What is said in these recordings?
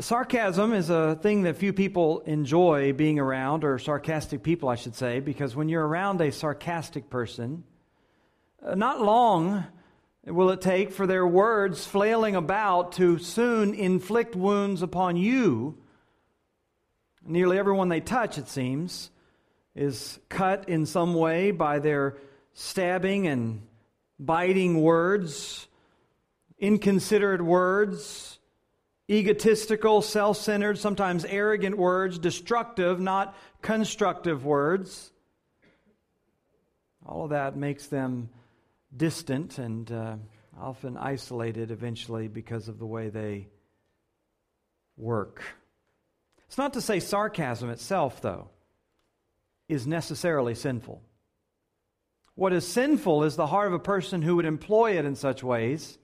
Sarcasm is a thing that few people enjoy being around, or sarcastic people, I should say, because when you're around a sarcastic person, uh, not long will it take for their words flailing about to soon inflict wounds upon you. Nearly everyone they touch, it seems, is cut in some way by their stabbing and biting words, inconsiderate words egotistical, self centered, sometimes arrogant words, destructive, not constructive words. All of that makes them distant and uh, often isolated eventually because of the way they work. It's not to say sarcasm itself, though, is necessarily sinful. What is sinful is the heart of a person who would employ it in such ways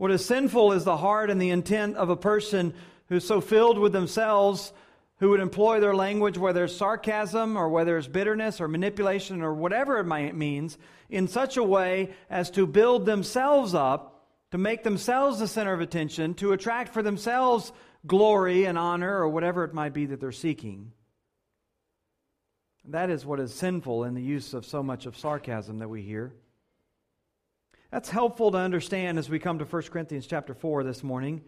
what is sinful is the heart and the intent of a person who's so filled with themselves who would employ their language, whether it's sarcasm or whether it's bitterness or manipulation or whatever it might means, in such a way as to build themselves up, to make themselves the center of attention, to attract for themselves glory and honor or whatever it might be that they're seeking. That is what is sinful in the use of so much of sarcasm that we hear. That's helpful to understand as we come to 1 Corinthians chapter 4 this morning.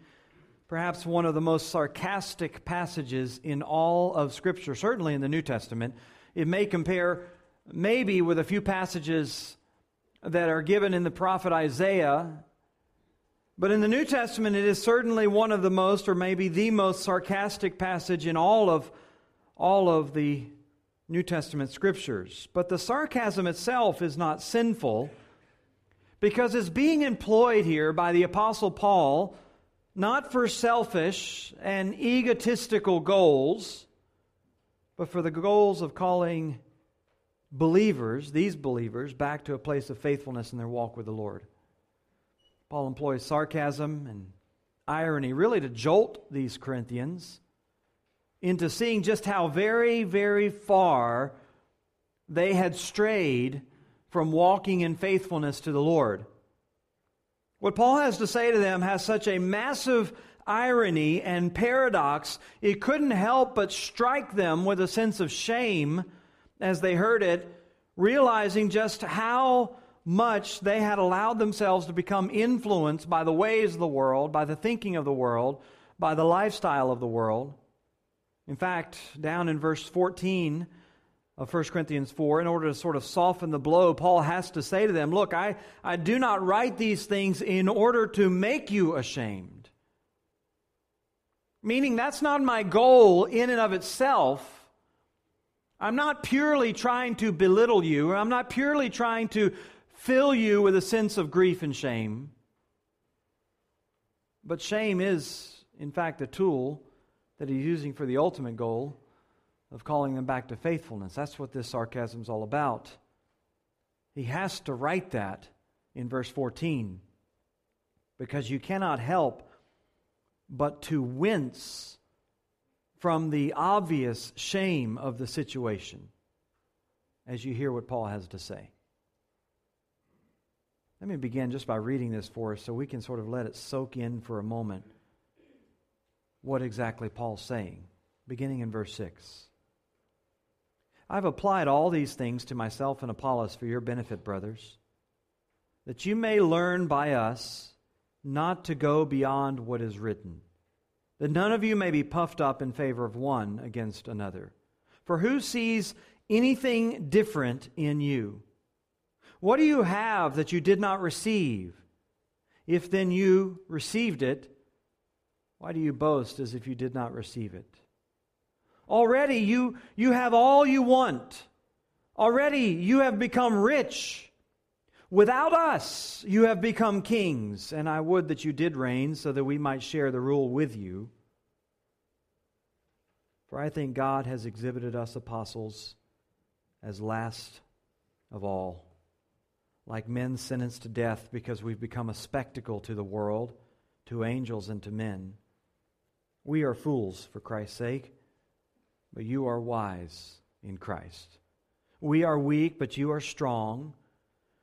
Perhaps one of the most sarcastic passages in all of Scripture, certainly in the New Testament. It may compare maybe with a few passages that are given in the prophet Isaiah. But in the New Testament, it is certainly one of the most, or maybe the most sarcastic passage in all of, all of the New Testament scriptures. But the sarcasm itself is not sinful because it's being employed here by the Apostle Paul not for selfish and egotistical goals, but for the goals of calling believers, these believers, back to a place of faithfulness in their walk with the Lord. Paul employs sarcasm and irony really to jolt these Corinthians into seeing just how very, very far they had strayed from walking in faithfulness to the Lord. What Paul has to say to them has such a massive irony and paradox, it couldn't help but strike them with a sense of shame as they heard it, realizing just how much they had allowed themselves to become influenced by the ways of the world, by the thinking of the world, by the lifestyle of the world. In fact, down in verse 14, of 1 Corinthians 4, in order to sort of soften the blow, Paul has to say to them, Look, I, I do not write these things in order to make you ashamed. Meaning, that's not my goal in and of itself. I'm not purely trying to belittle you, or I'm not purely trying to fill you with a sense of grief and shame. But shame is, in fact, a tool that he's using for the ultimate goal of calling them back to faithfulness. That's what this sarcasm is all about. He has to write that in verse 14 because you cannot help but to wince from the obvious shame of the situation as you hear what Paul has to say. Let me begin just by reading this for us so we can sort of let it soak in for a moment what exactly Paul's saying, beginning in verse 6. I've applied all these things to myself and Apollos for your benefit, brothers, that you may learn by us not to go beyond what is written, that none of you may be puffed up in favor of one against another. For who sees anything different in you? What do you have that you did not receive? If then you received it, why do you boast as if you did not receive it? Already you, you have all you want. Already you have become rich. Without us, you have become kings, and I would that you did reign so that we might share the rule with you. For I think God has exhibited us apostles as last of all, like men sentenced to death because we've become a spectacle to the world, to angels, and to men. We are fools for Christ's sake but you are wise in Christ. We are weak, but you are strong.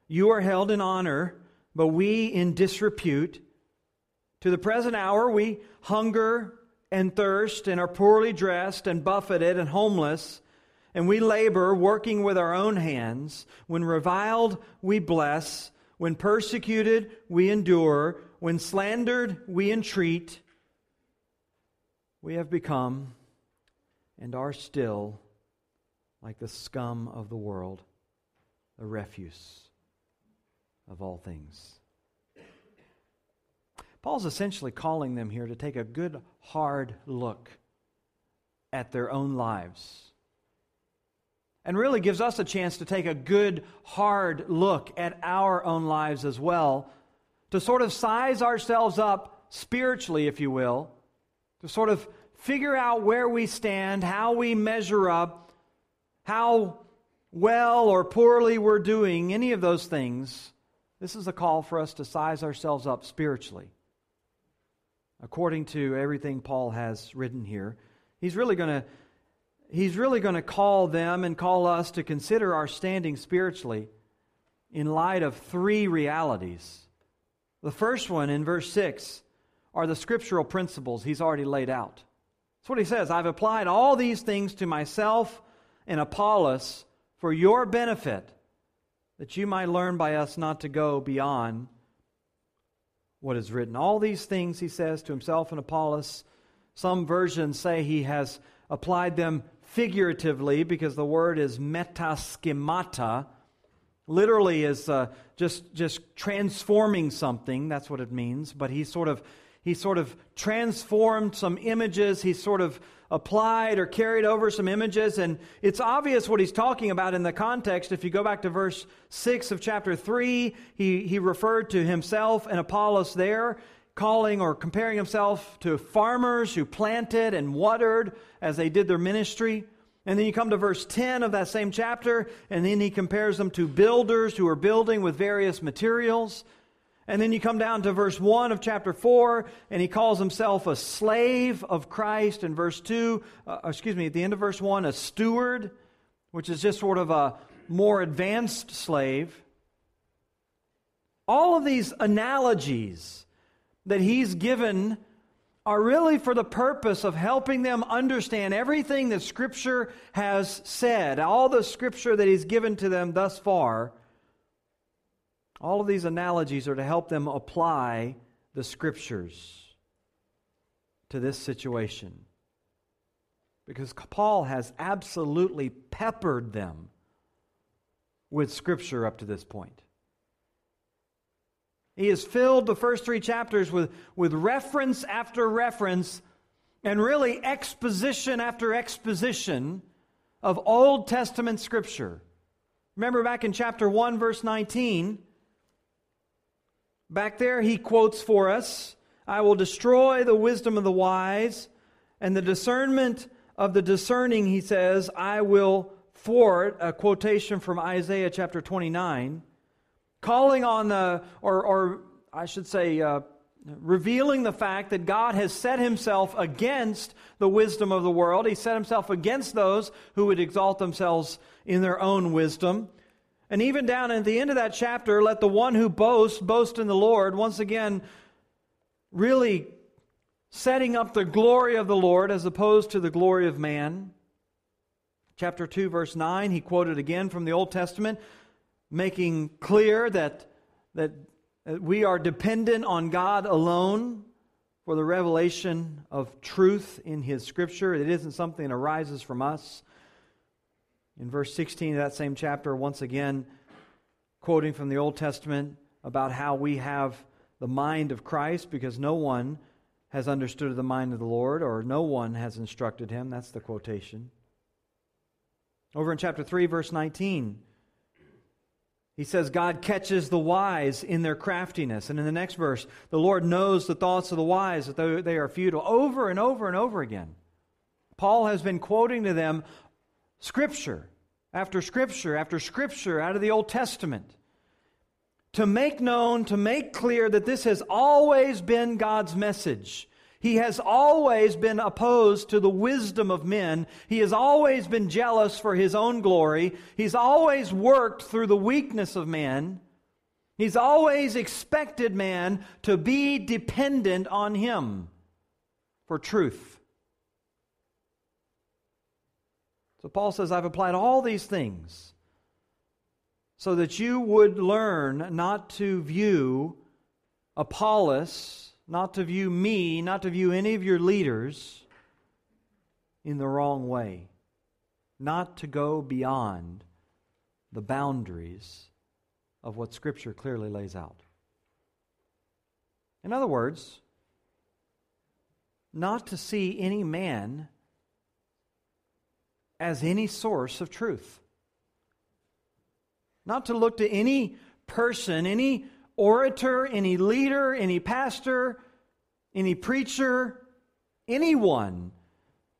You are held in honor, but we in disrepute. To the present hour, we hunger and thirst and are poorly dressed and buffeted and homeless, and we labor working with our own hands. When reviled, we bless. When persecuted, we endure. When slandered, we entreat. We have become and are still like the scum of the world, the refuse of all things. Paul's essentially calling them here to take a good, hard look at their own lives. And really gives us a chance to take a good, hard look at our own lives as well, to sort of size ourselves up spiritually, if you will, to sort of figure out where we stand, how we measure up, how well or poorly we're doing, any of those things. This is a call for us to size ourselves up spiritually according to everything Paul has written here. He's really going to he's really going to call them and call us to consider our standing spiritually in light of three realities. The first one in verse 6 are the scriptural principles he's already laid out. That's what he says. I've applied all these things to myself and Apollos for your benefit, that you might learn by us not to go beyond what is written. All these things he says to himself and Apollos. Some versions say he has applied them figuratively because the word is metaschemata. Literally is uh, just, just transforming something. That's what it means. But he sort of he sort of transformed some images. He sort of applied or carried over some images. And it's obvious what he's talking about in the context. If you go back to verse 6 of chapter 3, he, he referred to himself and Apollos there, calling or comparing himself to farmers who planted and watered as they did their ministry. And then you come to verse 10 of that same chapter, and then he compares them to builders who are building with various materials. And then you come down to verse 1 of chapter 4, and he calls himself a slave of Christ. In verse 2, uh, excuse me, at the end of verse 1, a steward, which is just sort of a more advanced slave. All of these analogies that he's given are really for the purpose of helping them understand everything that Scripture has said, all the Scripture that he's given to them thus far all of these analogies are to help them apply the scriptures to this situation. Because Paul has absolutely peppered them with scripture up to this point. He has filled the first three chapters with, with reference after reference and really exposition after exposition of Old Testament scripture. Remember back in chapter 1, verse 19 Back there, he quotes for us I will destroy the wisdom of the wise, and the discernment of the discerning, he says, I will thwart, a quotation from Isaiah chapter 29, calling on the, or, or I should say, uh, revealing the fact that God has set himself against the wisdom of the world. He set himself against those who would exalt themselves in their own wisdom. And even down at the end of that chapter, let the one who boasts boast in the Lord. Once again, really setting up the glory of the Lord as opposed to the glory of man. Chapter 2, verse 9, he quoted again from the Old Testament, making clear that, that we are dependent on God alone for the revelation of truth in his scripture. It isn't something that arises from us. In verse 16 of that same chapter, once again, quoting from the Old Testament about how we have the mind of Christ because no one has understood the mind of the Lord or no one has instructed him. That's the quotation. Over in chapter 3, verse 19, he says, God catches the wise in their craftiness. And in the next verse, the Lord knows the thoughts of the wise, that they are futile. Over and over and over again. Paul has been quoting to them Scripture after Scripture after Scripture out of the Old Testament to make known, to make clear that this has always been God's message. He has always been opposed to the wisdom of men. He has always been jealous for his own glory. He's always worked through the weakness of man. He's always expected man to be dependent on him for truth. So Paul says, I've applied all these things so that you would learn not to view Apollos, not to view me, not to view any of your leaders in the wrong way, not to go beyond the boundaries of what Scripture clearly lays out. In other words, not to see any man as any source of truth. Not to look to any person, any orator, any leader, any pastor, any preacher, anyone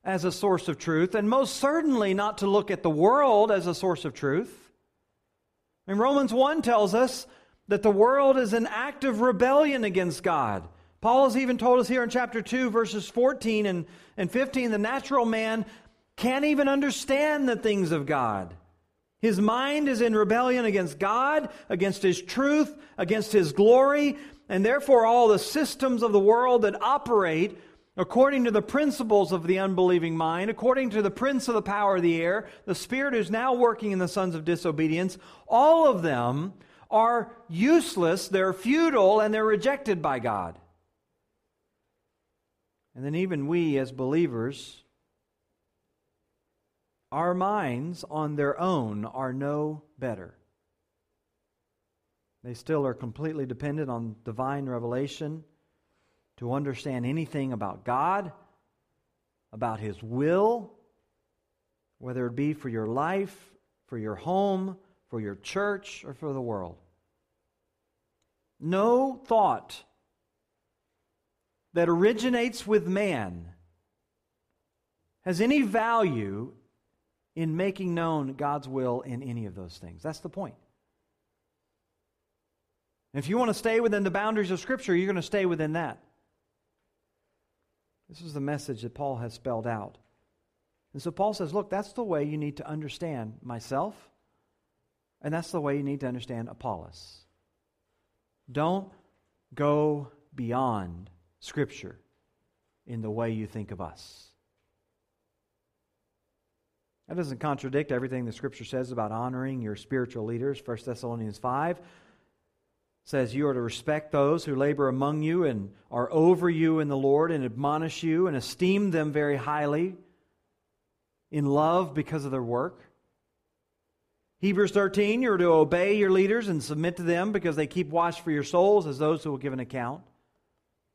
as a source of truth, and most certainly not to look at the world as a source of truth. And Romans 1 tells us that the world is an act of rebellion against God. Paul has even told us here in chapter 2, verses 14 and, and 15, the natural man can't even understand the things of God. His mind is in rebellion against God, against His truth, against His glory, and therefore all the systems of the world that operate according to the principles of the unbelieving mind, according to the prince of the power of the air, the spirit who's now working in the sons of disobedience, all of them are useless, they're futile, and they're rejected by God. And then, even we as believers, our minds on their own are no better. They still are completely dependent on divine revelation to understand anything about God, about His will, whether it be for your life, for your home, for your church, or for the world. No thought that originates with man has any value in making known God's will in any of those things. That's the point. If you want to stay within the boundaries of Scripture, you're going to stay within that. This is the message that Paul has spelled out. And so Paul says, look, that's the way you need to understand myself, and that's the way you need to understand Apollos. Don't go beyond Scripture in the way you think of us. That doesn't contradict everything the Scripture says about honoring your spiritual leaders. 1 Thessalonians 5 says you are to respect those who labor among you and are over you in the Lord and admonish you and esteem them very highly in love because of their work. Hebrews 13, you're to obey your leaders and submit to them because they keep watch for your souls as those who will give an account.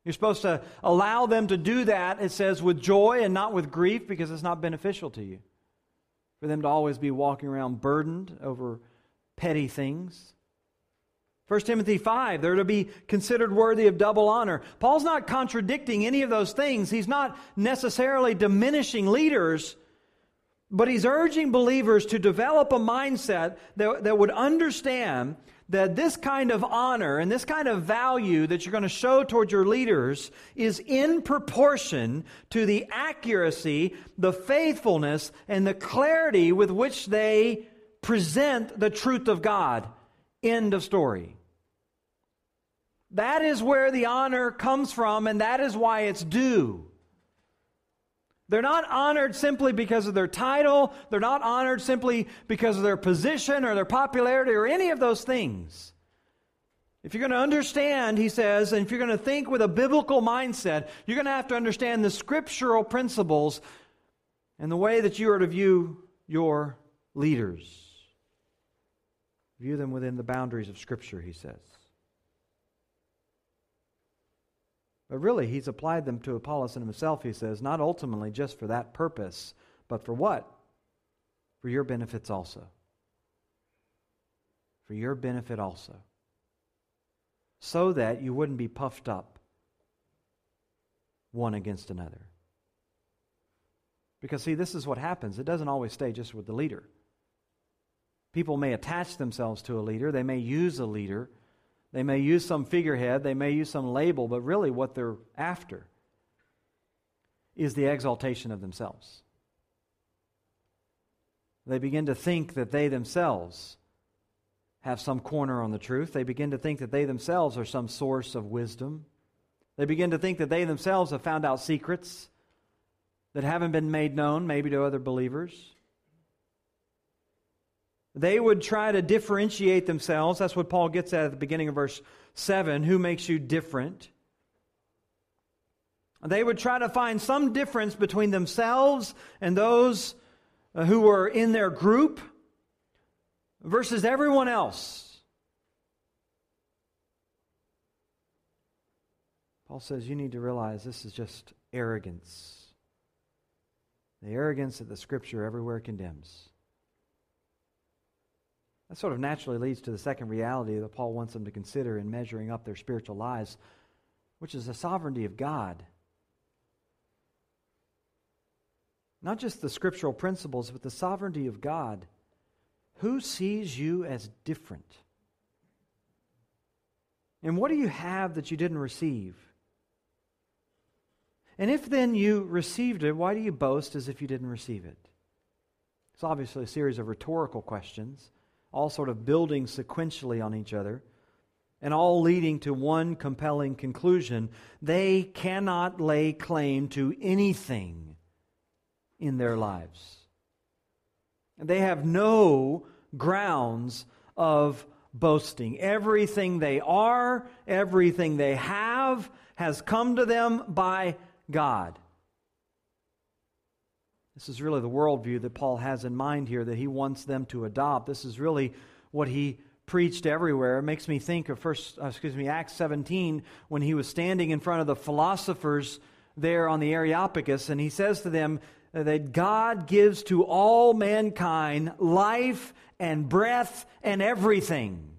You're supposed to allow them to do that, it says, with joy and not with grief because it's not beneficial to you. For them to always be walking around burdened over petty things. 1 Timothy 5, they're to be considered worthy of double honor. Paul's not contradicting any of those things. He's not necessarily diminishing leaders, but he's urging believers to develop a mindset that, that would understand that this kind of honor and this kind of value that you're going to show towards your leaders is in proportion to the accuracy, the faithfulness, and the clarity with which they present the truth of God. End of story. That is where the honor comes from, and that is why it's due. They're not honored simply because of their title. They're not honored simply because of their position or their popularity or any of those things. If you're going to understand, he says, and if you're going to think with a biblical mindset, you're going to have to understand the scriptural principles and the way that you are to view your leaders. View them within the boundaries of Scripture, he says. But really, he's applied them to Apollos and himself, he says, not ultimately just for that purpose, but for what? For your benefits also. For your benefit also. So that you wouldn't be puffed up one against another. Because, see, this is what happens. It doesn't always stay just with the leader. People may attach themselves to a leader, they may use a leader they may use some figurehead, they may use some label, but really what they're after is the exaltation of themselves. They begin to think that they themselves have some corner on the truth. They begin to think that they themselves are some source of wisdom. They begin to think that they themselves have found out secrets that haven't been made known, maybe to other believers. They would try to differentiate themselves. That's what Paul gets at at the beginning of verse 7. Who makes you different? They would try to find some difference between themselves and those uh, who were in their group versus everyone else. Paul says you need to realize this is just arrogance. The arrogance that the scripture everywhere condemns. That sort of naturally leads to the second reality that Paul wants them to consider in measuring up their spiritual lives, which is the sovereignty of God. Not just the scriptural principles, but the sovereignty of God. Who sees you as different? And what do you have that you didn't receive? And if then you received it, why do you boast as if you didn't receive it? It's obviously a series of rhetorical questions, all sort of building sequentially on each other, and all leading to one compelling conclusion. They cannot lay claim to anything in their lives. They have no grounds of boasting. Everything they are, everything they have, has come to them by God. This is really the worldview that Paul has in mind here that he wants them to adopt. This is really what he preached everywhere. It makes me think of first, uh, excuse me, Acts 17 when he was standing in front of the philosophers there on the Areopagus, and he says to them that God gives to all mankind life and breath and everything.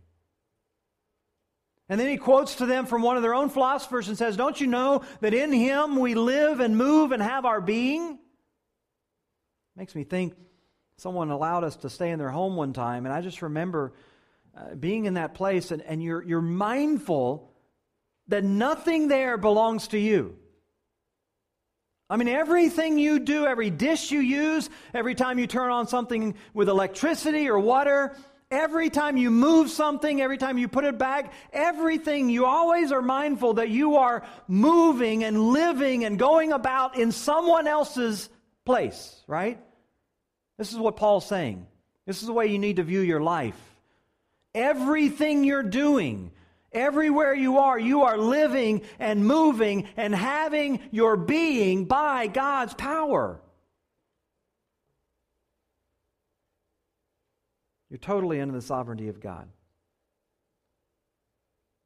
And then he quotes to them from one of their own philosophers and says, Don't you know that in him we live and move and have our being? Makes me think someone allowed us to stay in their home one time, and I just remember uh, being in that place, and, and you're, you're mindful that nothing there belongs to you. I mean, everything you do, every dish you use, every time you turn on something with electricity or water, Every time you move something, every time you put it back, everything, you always are mindful that you are moving and living and going about in someone else's place, right? This is what Paul's saying. This is the way you need to view your life. Everything you're doing, everywhere you are, you are living and moving and having your being by God's power. You're totally under the sovereignty of God.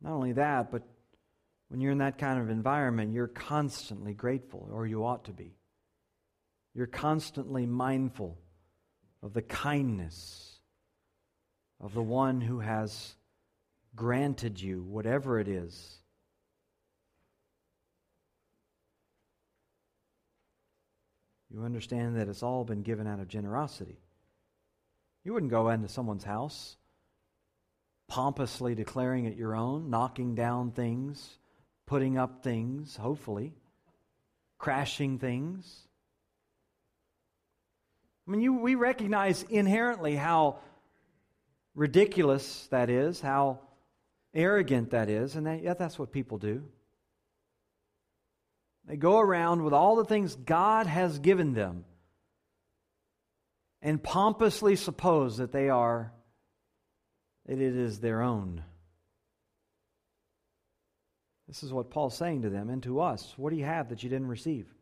Not only that, but when you're in that kind of environment, you're constantly grateful, or you ought to be. You're constantly mindful of the kindness of the one who has granted you whatever it is. You understand that it's all been given out of generosity. You wouldn't go into someone's house pompously declaring it your own, knocking down things, putting up things, hopefully, crashing things. I mean, you, we recognize inherently how ridiculous that is, how arrogant that is, and that, that's what people do. They go around with all the things God has given them and pompously suppose that they are, that it is their own. This is what Paul's saying to them and to us. What do you have that you didn't receive?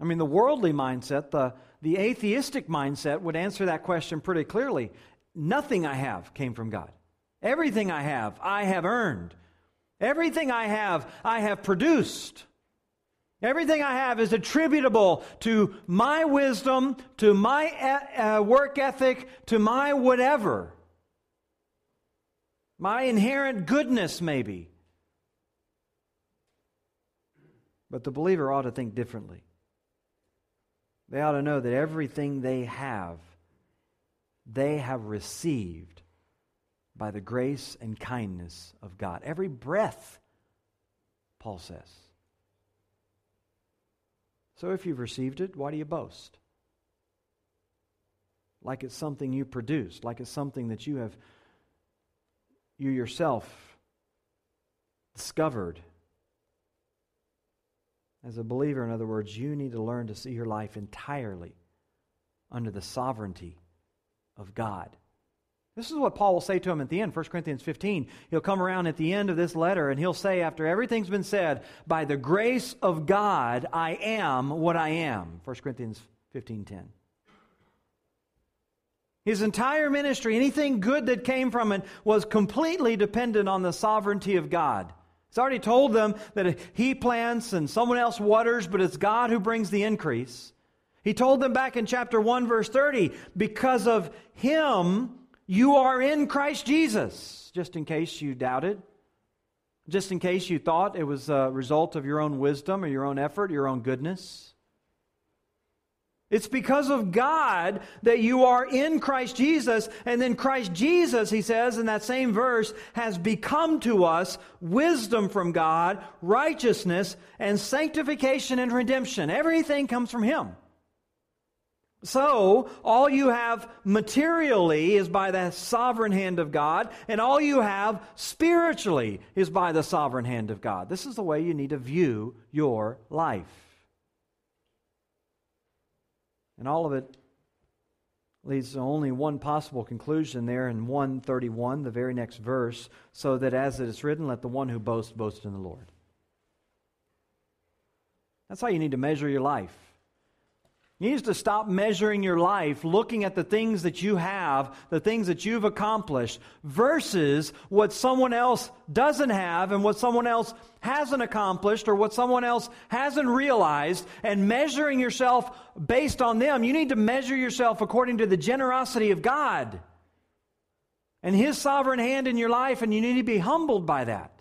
I mean, the worldly mindset, the, the atheistic mindset would answer that question pretty clearly. Nothing I have came from God. Everything I have, I have earned. Everything I have, I have produced. Everything I have is attributable to my wisdom, to my uh, work ethic, to my whatever. My inherent goodness, maybe. But the believer ought to think differently. They ought to know that everything they have, they have received by the grace and kindness of God. Every breath, Paul says. So if you've received it, why do you boast? Like it's something you produced, like it's something that you have, you yourself discovered. As a believer, in other words, you need to learn to see your life entirely under the sovereignty of God. This is what Paul will say to him at the end, 1 Corinthians 15. He'll come around at the end of this letter and he'll say, after everything's been said, By the grace of God, I am what I am. 1 Corinthians 15 10. His entire ministry, anything good that came from it, was completely dependent on the sovereignty of God. He's already told them that he plants and someone else waters, but it's God who brings the increase. He told them back in chapter 1, verse 30, because of him, you are in Christ Jesus, just in case you doubted, just in case you thought it was a result of your own wisdom or your own effort, your own goodness. It's because of God that you are in Christ Jesus. And then Christ Jesus, he says in that same verse, has become to us wisdom from God, righteousness, and sanctification and redemption. Everything comes from him. So, all you have materially is by the sovereign hand of God, and all you have spiritually is by the sovereign hand of God. This is the way you need to view your life. And all of it leads to only one possible conclusion there in 131, the very next verse, so that as it is written, let the one who boasts boast in the Lord. That's how you need to measure your life. You need to stop measuring your life looking at the things that you have, the things that you've accomplished, versus what someone else doesn't have and what someone else hasn't accomplished or what someone else hasn't realized, and measuring yourself based on them. You need to measure yourself according to the generosity of God and His sovereign hand in your life, and you need to be humbled by that.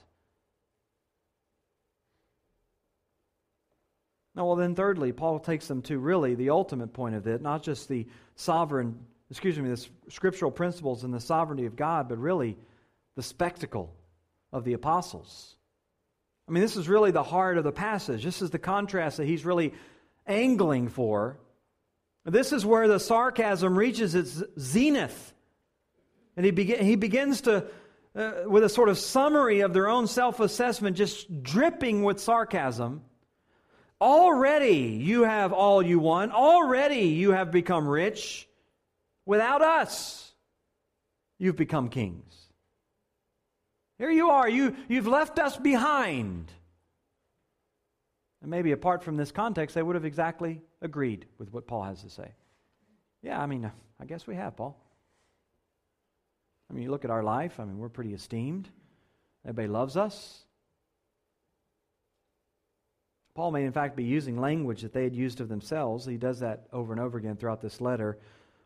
Now, well, then, thirdly, Paul takes them to really the ultimate point of it, not just the sovereign, excuse me, the scriptural principles and the sovereignty of God, but really the spectacle of the apostles. I mean, this is really the heart of the passage. This is the contrast that he's really angling for. This is where the sarcasm reaches its zenith. And he, be- he begins to, uh, with a sort of summary of their own self assessment, just dripping with sarcasm. Already you have all you want. Already you have become rich. Without us, you've become kings. Here you are. You, you've left us behind. And maybe apart from this context, they would have exactly agreed with what Paul has to say. Yeah, I mean, I guess we have, Paul. I mean, you look at our life, I mean, we're pretty esteemed. Everybody loves us. Paul may, in fact, be using language that they had used of themselves. He does that over and over again throughout this letter.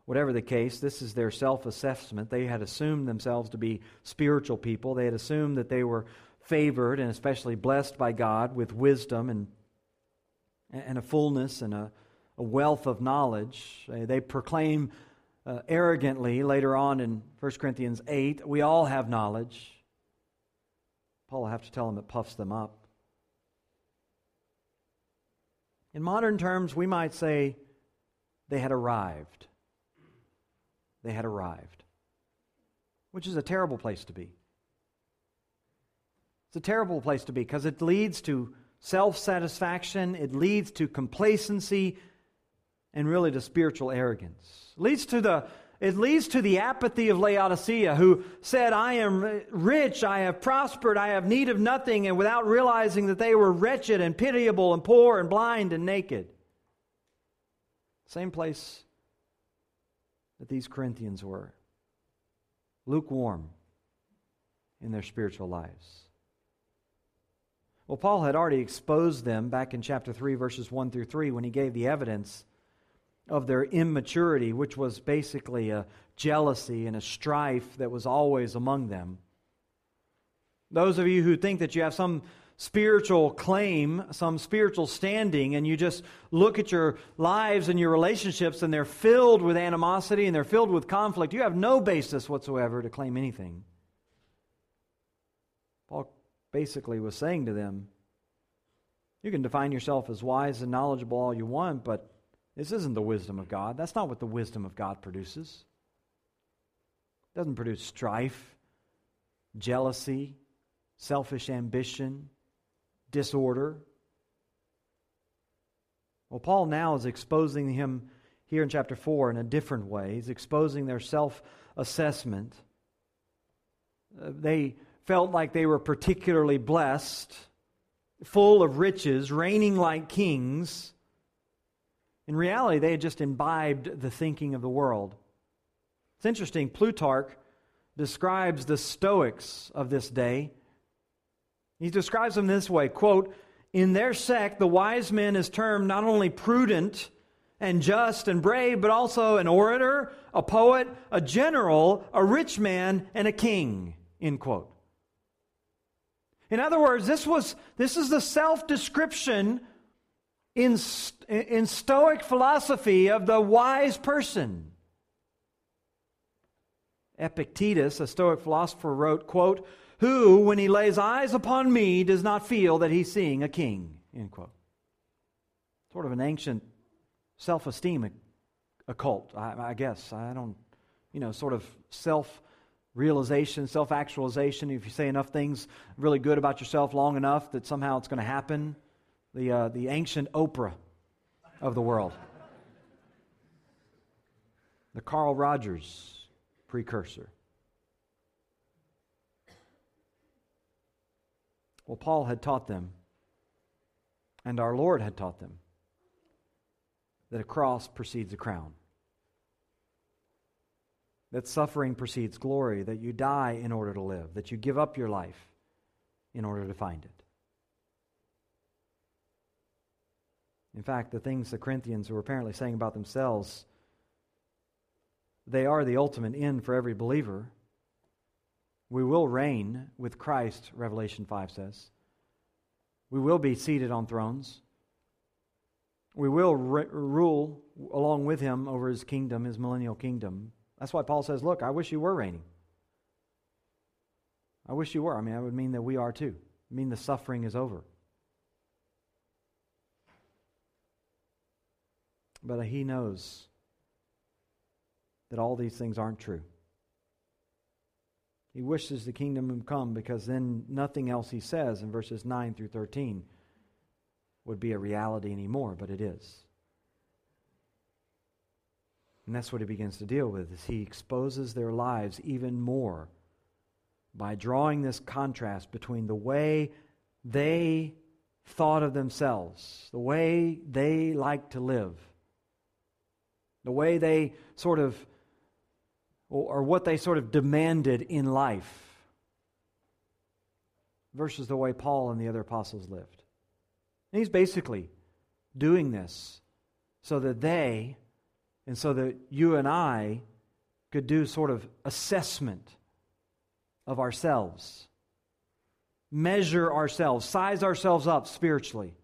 Whatever the case, this is their self assessment. They had assumed themselves to be spiritual people. They had assumed that they were favored and especially blessed by God with wisdom and, and a fullness and a, a wealth of knowledge. They proclaim uh, arrogantly later on in 1 Corinthians 8 we all have knowledge. Paul will have to tell them it puffs them up. In modern terms, we might say they had arrived. They had arrived, which is a terrible place to be. It's a terrible place to be because it leads to self satisfaction, it leads to complacency, and really to spiritual arrogance. It leads to the it leads to the apathy of Laodicea, who said, I am rich, I have prospered, I have need of nothing, and without realizing that they were wretched and pitiable and poor and blind and naked. Same place that these Corinthians were lukewarm in their spiritual lives. Well, Paul had already exposed them back in chapter 3, verses 1 through 3, when he gave the evidence of their immaturity, which was basically a jealousy and a strife that was always among them. Those of you who think that you have some spiritual claim, some spiritual standing, and you just look at your lives and your relationships and they're filled with animosity and they're filled with conflict, you have no basis whatsoever to claim anything. Paul basically was saying to them, You can define yourself as wise and knowledgeable all you want, but this isn't the wisdom of God. That's not what the wisdom of God produces. It doesn't produce strife, jealousy, selfish ambition, disorder. Well, Paul now is exposing him, here in chapter 4 in a different way. He's exposing their self assessment. Uh, they felt like they were particularly blessed, full of riches, reigning like kings. In reality, they had just imbibed the thinking of the world. It's interesting, Plutarch describes the Stoics of this day. He describes them this way quote, In their sect, the wise man is termed not only prudent and just and brave, but also an orator, a poet, a general, a rich man, and a king. End quote. In other words, this was this is the self-description in, in Stoic philosophy of the wise person. Epictetus, a Stoic philosopher, wrote, quote, Who, when he lays eyes upon me, does not feel that he's seeing a king, end quote. Sort of an ancient self esteem occult, I, I guess. I don't, you know, sort of self realization, self actualization. If you say enough things really good about yourself long enough, that somehow it's going to happen. The, uh, the ancient Oprah of the world. The Carl Rogers precursor. Well, Paul had taught them, and our Lord had taught them that a cross precedes a crown, that suffering precedes glory, that you die in order to live, that you give up your life in order to find it. In fact, the things the Corinthians were apparently saying about themselves, they are the ultimate end for every believer. We will reign with Christ, Revelation 5 says. We will be seated on thrones. We will rule along with him over his kingdom, his millennial kingdom. That's why Paul says, Look, I wish you were reigning. I wish you were. I mean, that would mean that we are too. I mean the suffering is over. But he knows that all these things aren't true. He wishes the kingdom would come because then nothing else he says in verses 9 through 13 would be a reality anymore, but it is. And that's what he begins to deal with is he exposes their lives even more by drawing this contrast between the way they thought of themselves, the way they like to live, the way they sort of or what they sort of demanded in life versus the way Paul and the other apostles lived. And he's basically doing this so that they, and so that you and I, could do sort of assessment of ourselves, measure ourselves, size ourselves up spiritually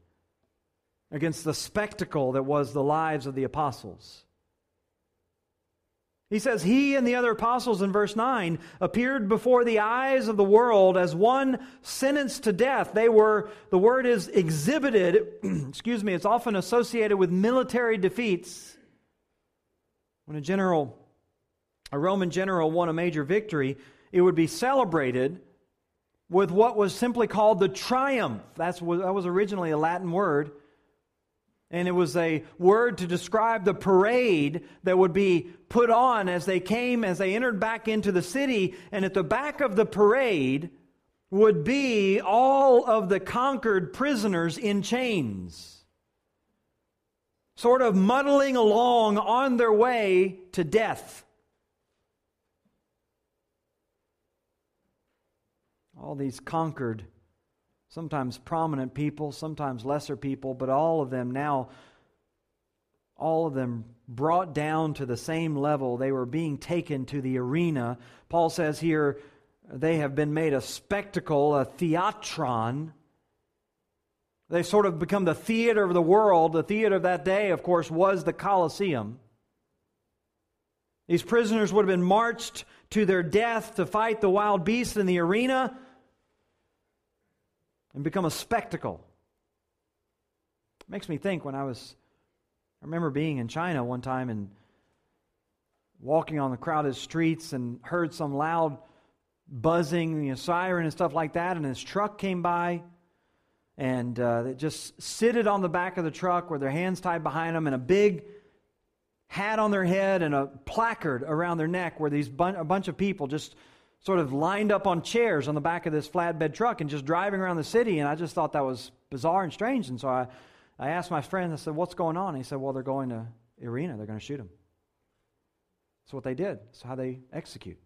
against the spectacle that was the lives of the apostles. He says, He and the other apostles in verse 9 appeared before the eyes of the world as one sentenced to death. They were, the word is exhibited, excuse me, it's often associated with military defeats. When a general, a Roman general won a major victory, it would be celebrated with what was simply called the triumph. That's, that was originally a Latin word. And it was a word to describe the parade that would be put on as they came, as they entered back into the city. And at the back of the parade would be all of the conquered prisoners in chains, sort of muddling along on their way to death. All these conquered sometimes prominent people, sometimes lesser people, but all of them now, all of them brought down to the same level. They were being taken to the arena. Paul says here, they have been made a spectacle, a theatron. They sort of become the theater of the world. The theater of that day, of course, was the Colosseum. These prisoners would have been marched to their death to fight the wild beasts in the arena and become a spectacle. It makes me think when I was, I remember being in China one time and walking on the crowded streets and heard some loud buzzing, you know, siren and stuff like that, and this truck came by and uh, they just sitted on the back of the truck with their hands tied behind them and a big hat on their head and a placard around their neck where these bun- a bunch of people just sort of lined up on chairs on the back of this flatbed truck and just driving around the city. And I just thought that was bizarre and strange. And so I, I asked my friend, I said, What's going on? And he said, Well, they're going to Irina. They're going to shoot him. That's what they did. That's how they execute.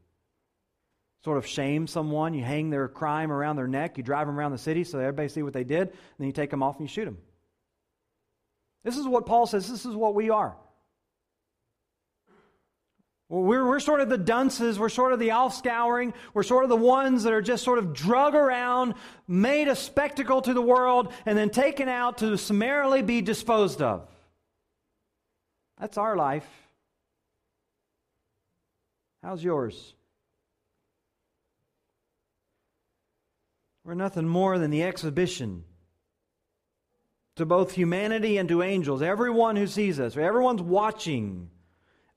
Sort of shame someone. You hang their crime around their neck. You drive them around the city so everybody see what they did. And then you take them off and you shoot them. This is what Paul says. This is what we are. We're, we're sort of the dunces. We're sort of the offscouring. We're sort of the ones that are just sort of drug around, made a spectacle to the world, and then taken out to summarily be disposed of. That's our life. How's yours? We're nothing more than the exhibition to both humanity and to angels. Everyone who sees us, everyone's watching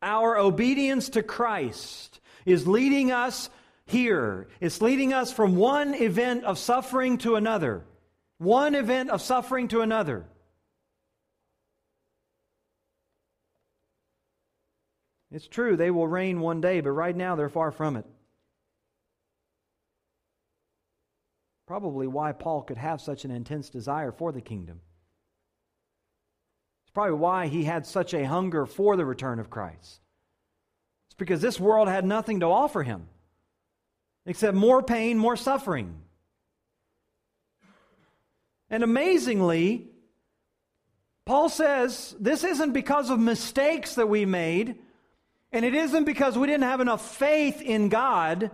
our obedience to Christ is leading us here. It's leading us from one event of suffering to another. One event of suffering to another. It's true, they will reign one day, but right now they're far from it. Probably why Paul could have such an intense desire for the kingdom. It's probably why he had such a hunger for the return of Christ. It's because this world had nothing to offer him except more pain, more suffering. And amazingly, Paul says this isn't because of mistakes that we made, and it isn't because we didn't have enough faith in God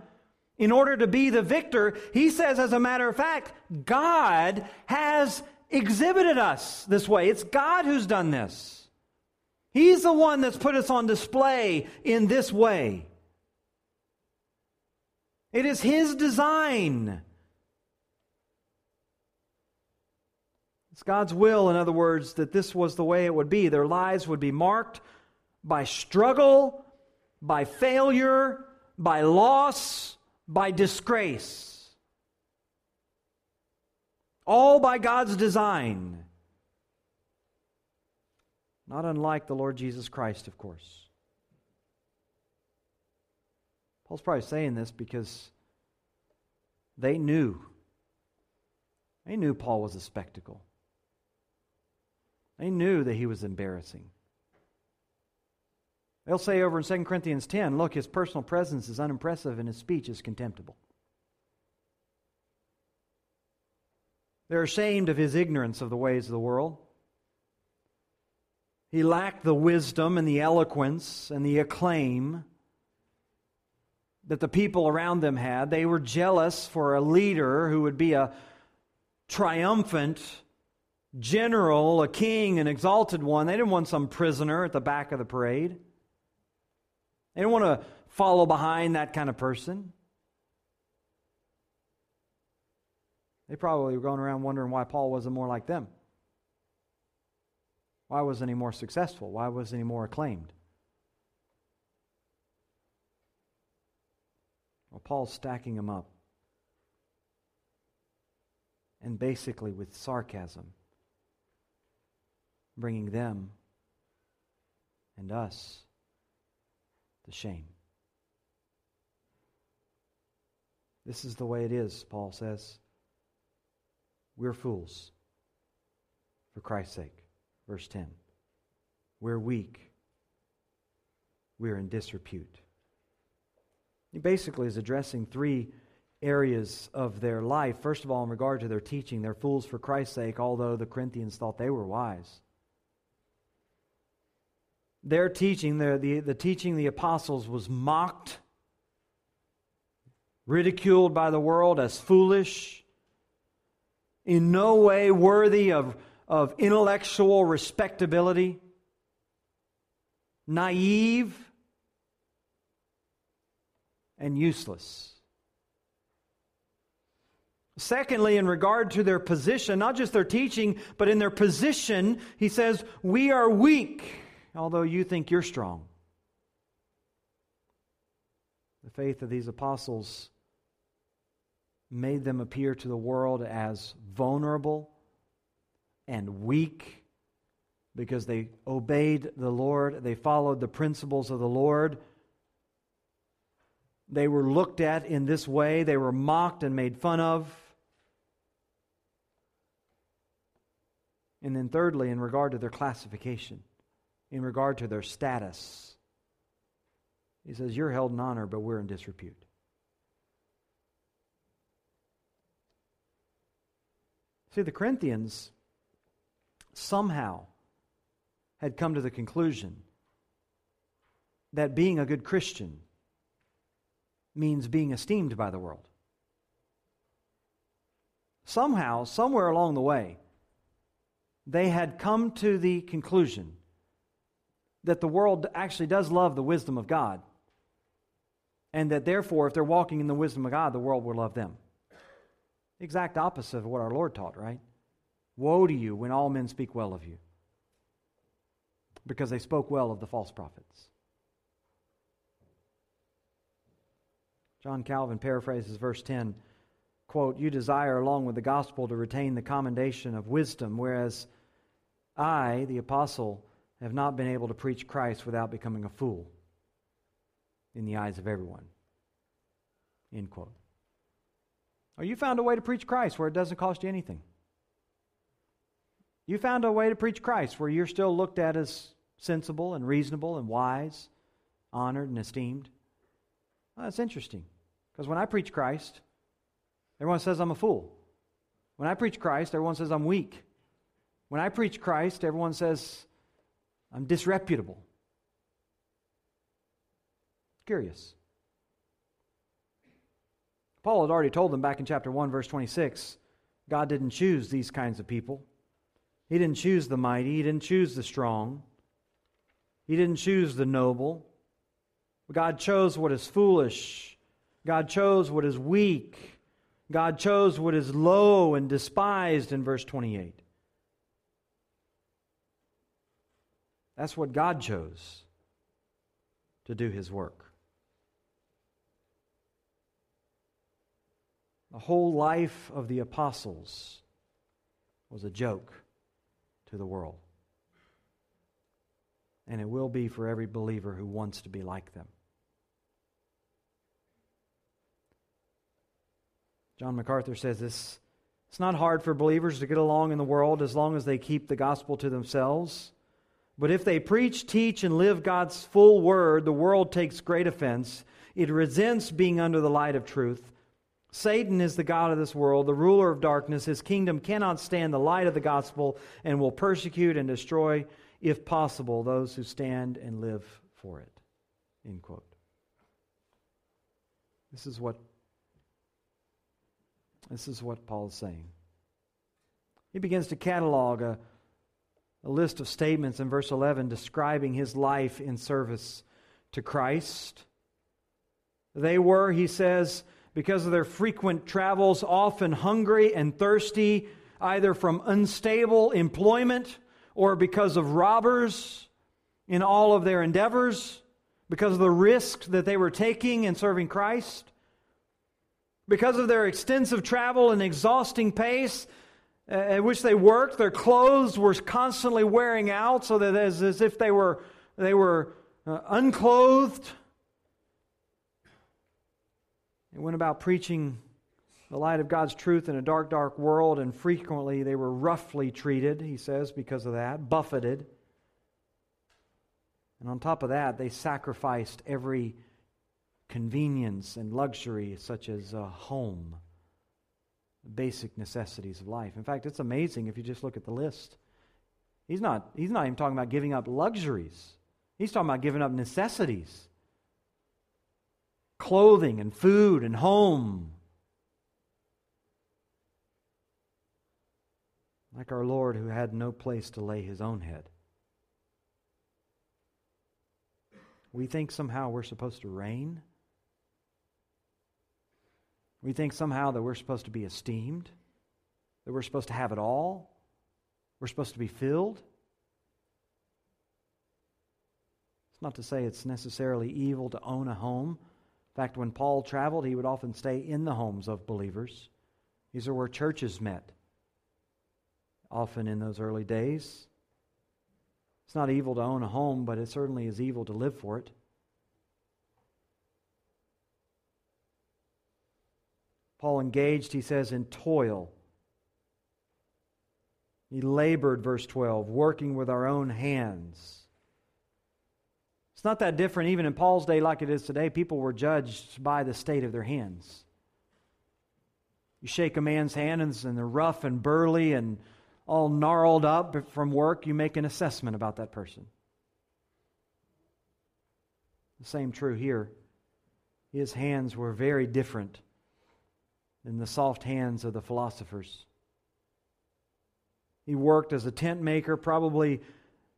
in order to be the victor. He says, as a matter of fact, God has exhibited us this way. It's God who's done this. He's the one that's put us on display in this way. It is His design. It's God's will, in other words, that this was the way it would be. Their lives would be marked by struggle, by failure, by loss, by disgrace all by God's design. Not unlike the Lord Jesus Christ, of course. Paul's probably saying this because they knew. They knew Paul was a spectacle. They knew that he was embarrassing. They'll say over in 2 Corinthians 10 look, his personal presence is unimpressive and his speech is contemptible. They're ashamed of his ignorance of the ways of the world. He lacked the wisdom and the eloquence and the acclaim that the people around them had. They were jealous for a leader who would be a triumphant general, a king, an exalted one. They didn't want some prisoner at the back of the parade. They didn't want to follow behind that kind of person. They probably were going around wondering why Paul wasn't more like them. Why wasn't he more successful? Why wasn't he more acclaimed? Well, Paul's stacking them up. And basically, with sarcasm, bringing them and us to shame. This is the way it is, Paul says. We're fools for Christ's sake. Verse 10. We're weak. We're in disrepute. He basically is addressing three areas of their life. First of all, in regard to their teaching, they're fools for Christ's sake, although the Corinthians thought they were wise. Their teaching, the, the, the teaching the apostles, was mocked, ridiculed by the world as foolish, in no way worthy of, of intellectual respectability, naive, and useless. Secondly, in regard to their position, not just their teaching, but in their position, he says, We are weak, although you think you're strong. The faith of these apostles made them appear to the world as vulnerable and weak because they obeyed the Lord, they followed the principles of the Lord. They were looked at in this way, they were mocked and made fun of. And then, thirdly, in regard to their classification, in regard to their status, he says, You're held in honor, but we're in disrepute. See, the Corinthians somehow had come to the conclusion that being a good Christian means being esteemed by the world. Somehow, somewhere along the way, they had come to the conclusion that the world actually does love the wisdom of God, and that therefore, if they're walking in the wisdom of God, the world will love them. The exact opposite of what our Lord taught, right? Woe to you when all men speak well of you, because they spoke well of the false prophets. John Calvin paraphrases verse 10 quote, You desire along with the gospel to retain the commendation of wisdom, whereas I, the apostle, have not been able to preach Christ without becoming a fool in the eyes of everyone. End quote. Or you found a way to preach Christ where it doesn't cost you anything. You found a way to preach Christ where you're still looked at as sensible and reasonable and wise, honored and esteemed. Well, that's interesting. Because when I preach Christ, everyone says I'm a fool. When I preach Christ, everyone says I'm weak. When I preach Christ, everyone says I'm disreputable. Curious. Paul had already told them back in chapter 1, verse 26, God didn't choose these kinds of people. He didn't choose the mighty, He didn't choose the strong, He didn't choose the noble. God chose what is foolish, God chose what is weak, God chose what is low and despised in verse 28. That's what God chose to do His work. The whole life of the apostles was a joke to the world. And it will be for every believer who wants to be like them. John MacArthur says this it's not hard for believers to get along in the world as long as they keep the gospel to themselves. But if they preach, teach, and live God's full word, the world takes great offense. It resents being under the light of truth Satan is the God of this world, the ruler of darkness. His kingdom cannot stand the light of the gospel and will persecute and destroy, if possible, those who stand and live for it. End quote. This is what this is what Paul is saying. He begins to catalog a, a list of statements in verse 11 describing his life in service to Christ. They were, he says, because of their frequent travels, often hungry and thirsty, either from unstable employment or because of robbers in all of their endeavors, because of the risk that they were taking in serving Christ, because of their extensive travel and exhausting pace uh, at which they worked, their clothes were constantly wearing out, so that as, as if they were, they were uh, unclothed they went about preaching the light of God's truth in a dark, dark world, and frequently they were roughly treated, he says, because of that, buffeted. And on top of that, they sacrificed every convenience and luxury, such as a home, basic necessities of life. In fact, it's amazing if you just look at the list. He's not, he's not even talking about giving up luxuries, he's talking about giving up necessities clothing and food and home. Like our Lord, who had no place to lay his own head. We think somehow we're supposed to reign. We think somehow that we're supposed to be esteemed, that we're supposed to have it all, we're supposed to be filled. It's not to say it's necessarily evil to own a home fact, when Paul traveled, he would often stay in the homes of believers. These are where churches met, often in those early days. It's not evil to own a home, but it certainly is evil to live for it. Paul engaged, he says, in toil. He labored, verse 12, working with our own hands. It's not that different even in Paul's day like it is today. People were judged by the state of their hands. You shake a man's hands and they're rough and burly and all gnarled up from work, you make an assessment about that person. The same true here. His hands were very different than the soft hands of the philosophers. He worked as a tent maker, probably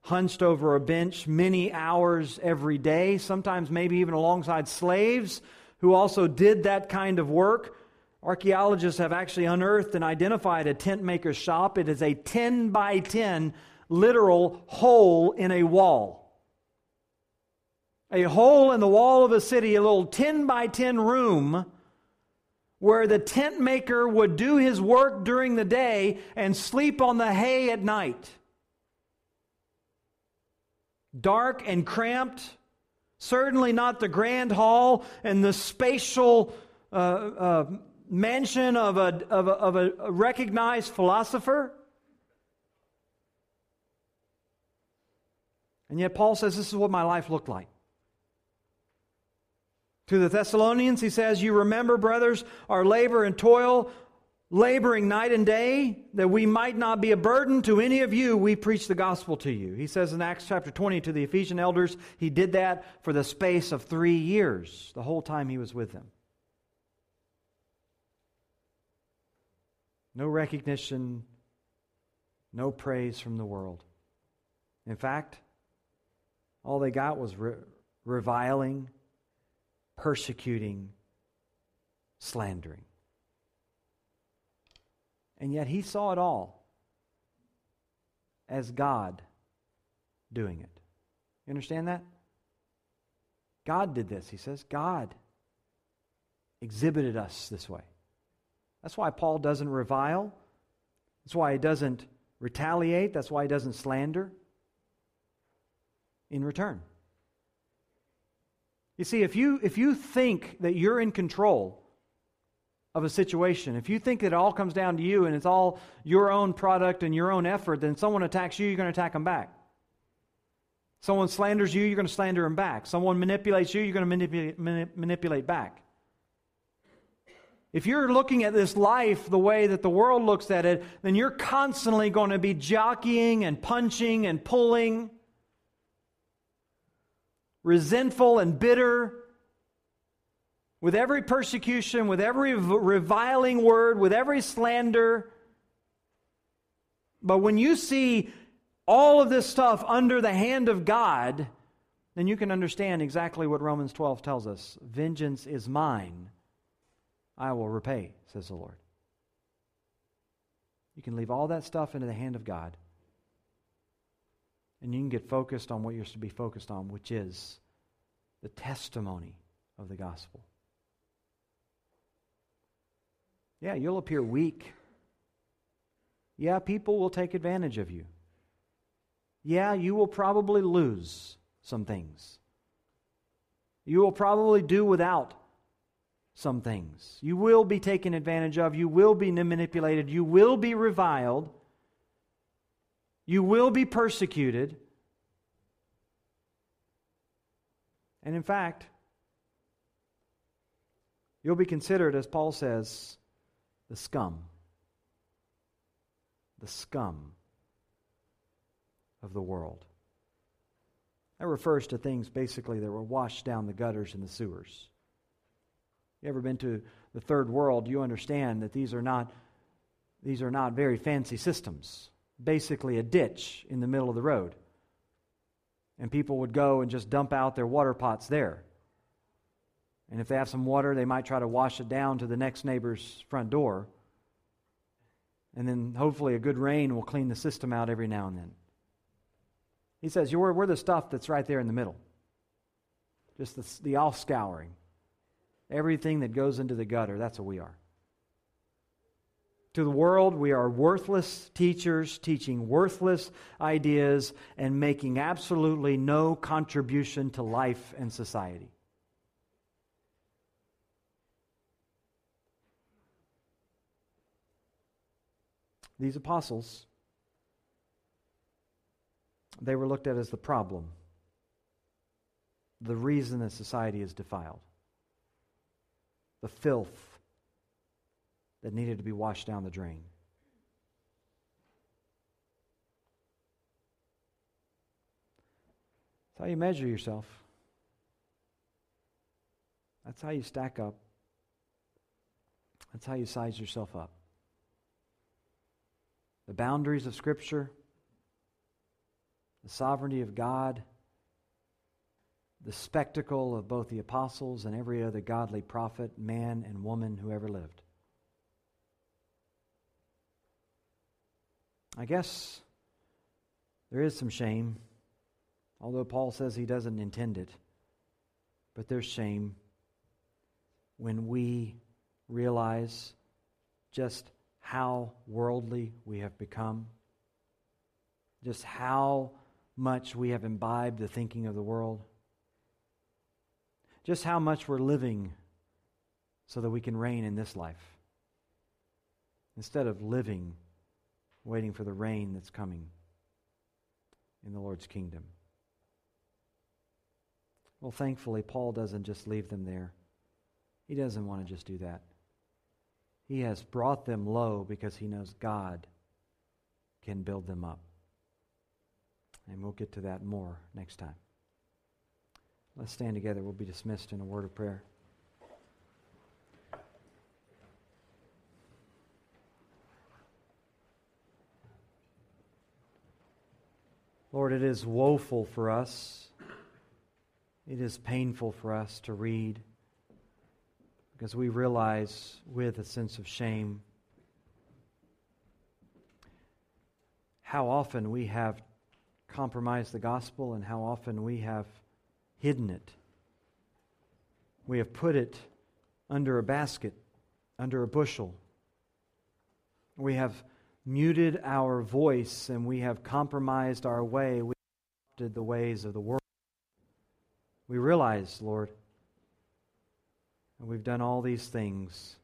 hunched over a bench many hours every day, sometimes maybe even alongside slaves who also did that kind of work. Archaeologists have actually unearthed and identified a tent maker's shop. It is a 10 by 10 literal hole in a wall. A hole in the wall of a city, a little 10 by 10 room where the tent maker would do his work during the day and sleep on the hay at night. Dark and cramped, certainly not the grand hall and the spatial uh, uh, mansion of a, of, a, of a recognized philosopher. And yet, Paul says, This is what my life looked like. To the Thessalonians, he says, You remember, brothers, our labor and toil, laboring night and day, that we might not be a burden to any of you, we preach the gospel to you. He says in Acts chapter 20 to the Ephesian elders, he did that for the space of three years, the whole time he was with them. No recognition, no praise from the world. In fact, all they got was re- reviling, persecuting, slandering. And yet he saw it all as God doing it. You understand that? God did this, he says. God exhibited us this way. That's why Paul doesn't revile. That's why he doesn't retaliate. That's why he doesn't slander in return. You see, if you, if you think that you're in control of a situation, if you think that it all comes down to you and it's all your own product and your own effort, then someone attacks you, you're going to attack them back. Someone slanders you, you're going to slander them back. Someone manipulates you, you're going to manipulate, manipulate back. If you're looking at this life the way that the world looks at it, then you're constantly going to be jockeying and punching and pulling, resentful and bitter. With every persecution, with every reviling word, with every slander. But when you see all of this stuff under the hand of God, then you can understand exactly what Romans 12 tells us vengeance is mine I will repay, says the Lord. You can leave all that stuff into the hand of God. And you can get focused on what you're to be focused on, which is the testimony of the gospel. Yeah, you'll appear weak. Yeah, people will take advantage of you. Yeah, you will probably lose some things. You will probably do without some things. You will be taken advantage of. You will be manipulated. You will be reviled. You will be persecuted. And in fact, you'll be considered, as Paul says, the scum. The scum of the world. That refers to things basically that were washed down the gutters and the sewers. You ever been to the third world, you understand that these are not these are not very fancy systems. Basically a ditch in the middle of the road. And people would go and just dump out their water pots there. And if they have some water, they might try to wash it down to the next neighbor's front door. And then hopefully a good rain will clean the system out every now and then. He says, we're, we're the stuff that's right there in the middle. Just the, the off scouring. Everything that goes into the gutter, that's what we are. To the world, we are worthless teachers teaching worthless ideas and making absolutely no contribution to life and society. These apostles, they were looked at as the problem, the reason that society is defiled, the filth that needed to be washed down the drain. That's how you measure yourself. That's how you stack up. That's how you size yourself up. The boundaries of Scripture, the sovereignty of God, the spectacle of both the apostles and every other godly prophet, man, and woman who ever lived. I guess there is some shame, although Paul says he doesn't intend it. But there's shame when we realize just how worldly we have become, just how much we have imbibed the thinking of the world, just how much we're living so that we can reign in this life instead of living waiting for the reign that's coming in the Lord's kingdom. Well, thankfully, Paul doesn't just leave them there. He doesn't want to just do that. He has brought them low because he knows God can build them up. And we'll get to that more next time. Let's stand together. We'll be dismissed in a word of prayer. Lord, it is woeful for us. It is painful for us to read because we realize with a sense of shame how often we have compromised the gospel and how often we have hidden it. We have put it under a basket, under a bushel. We have muted our voice and we have compromised our way. We adopted the ways of the world. We realize, Lord, and we've done all these things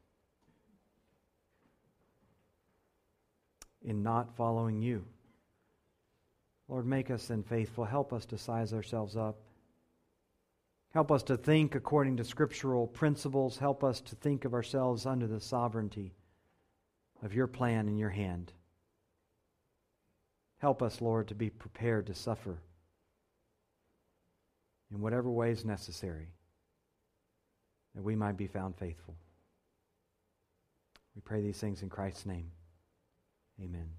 in not following you. Lord, make us then faithful. Help us to size ourselves up. Help us to think according to scriptural principles. Help us to think of ourselves under the sovereignty of your plan in your hand. Help us, Lord, to be prepared to suffer in whatever way is necessary that we might be found faithful. We pray these things in Christ's name. Amen.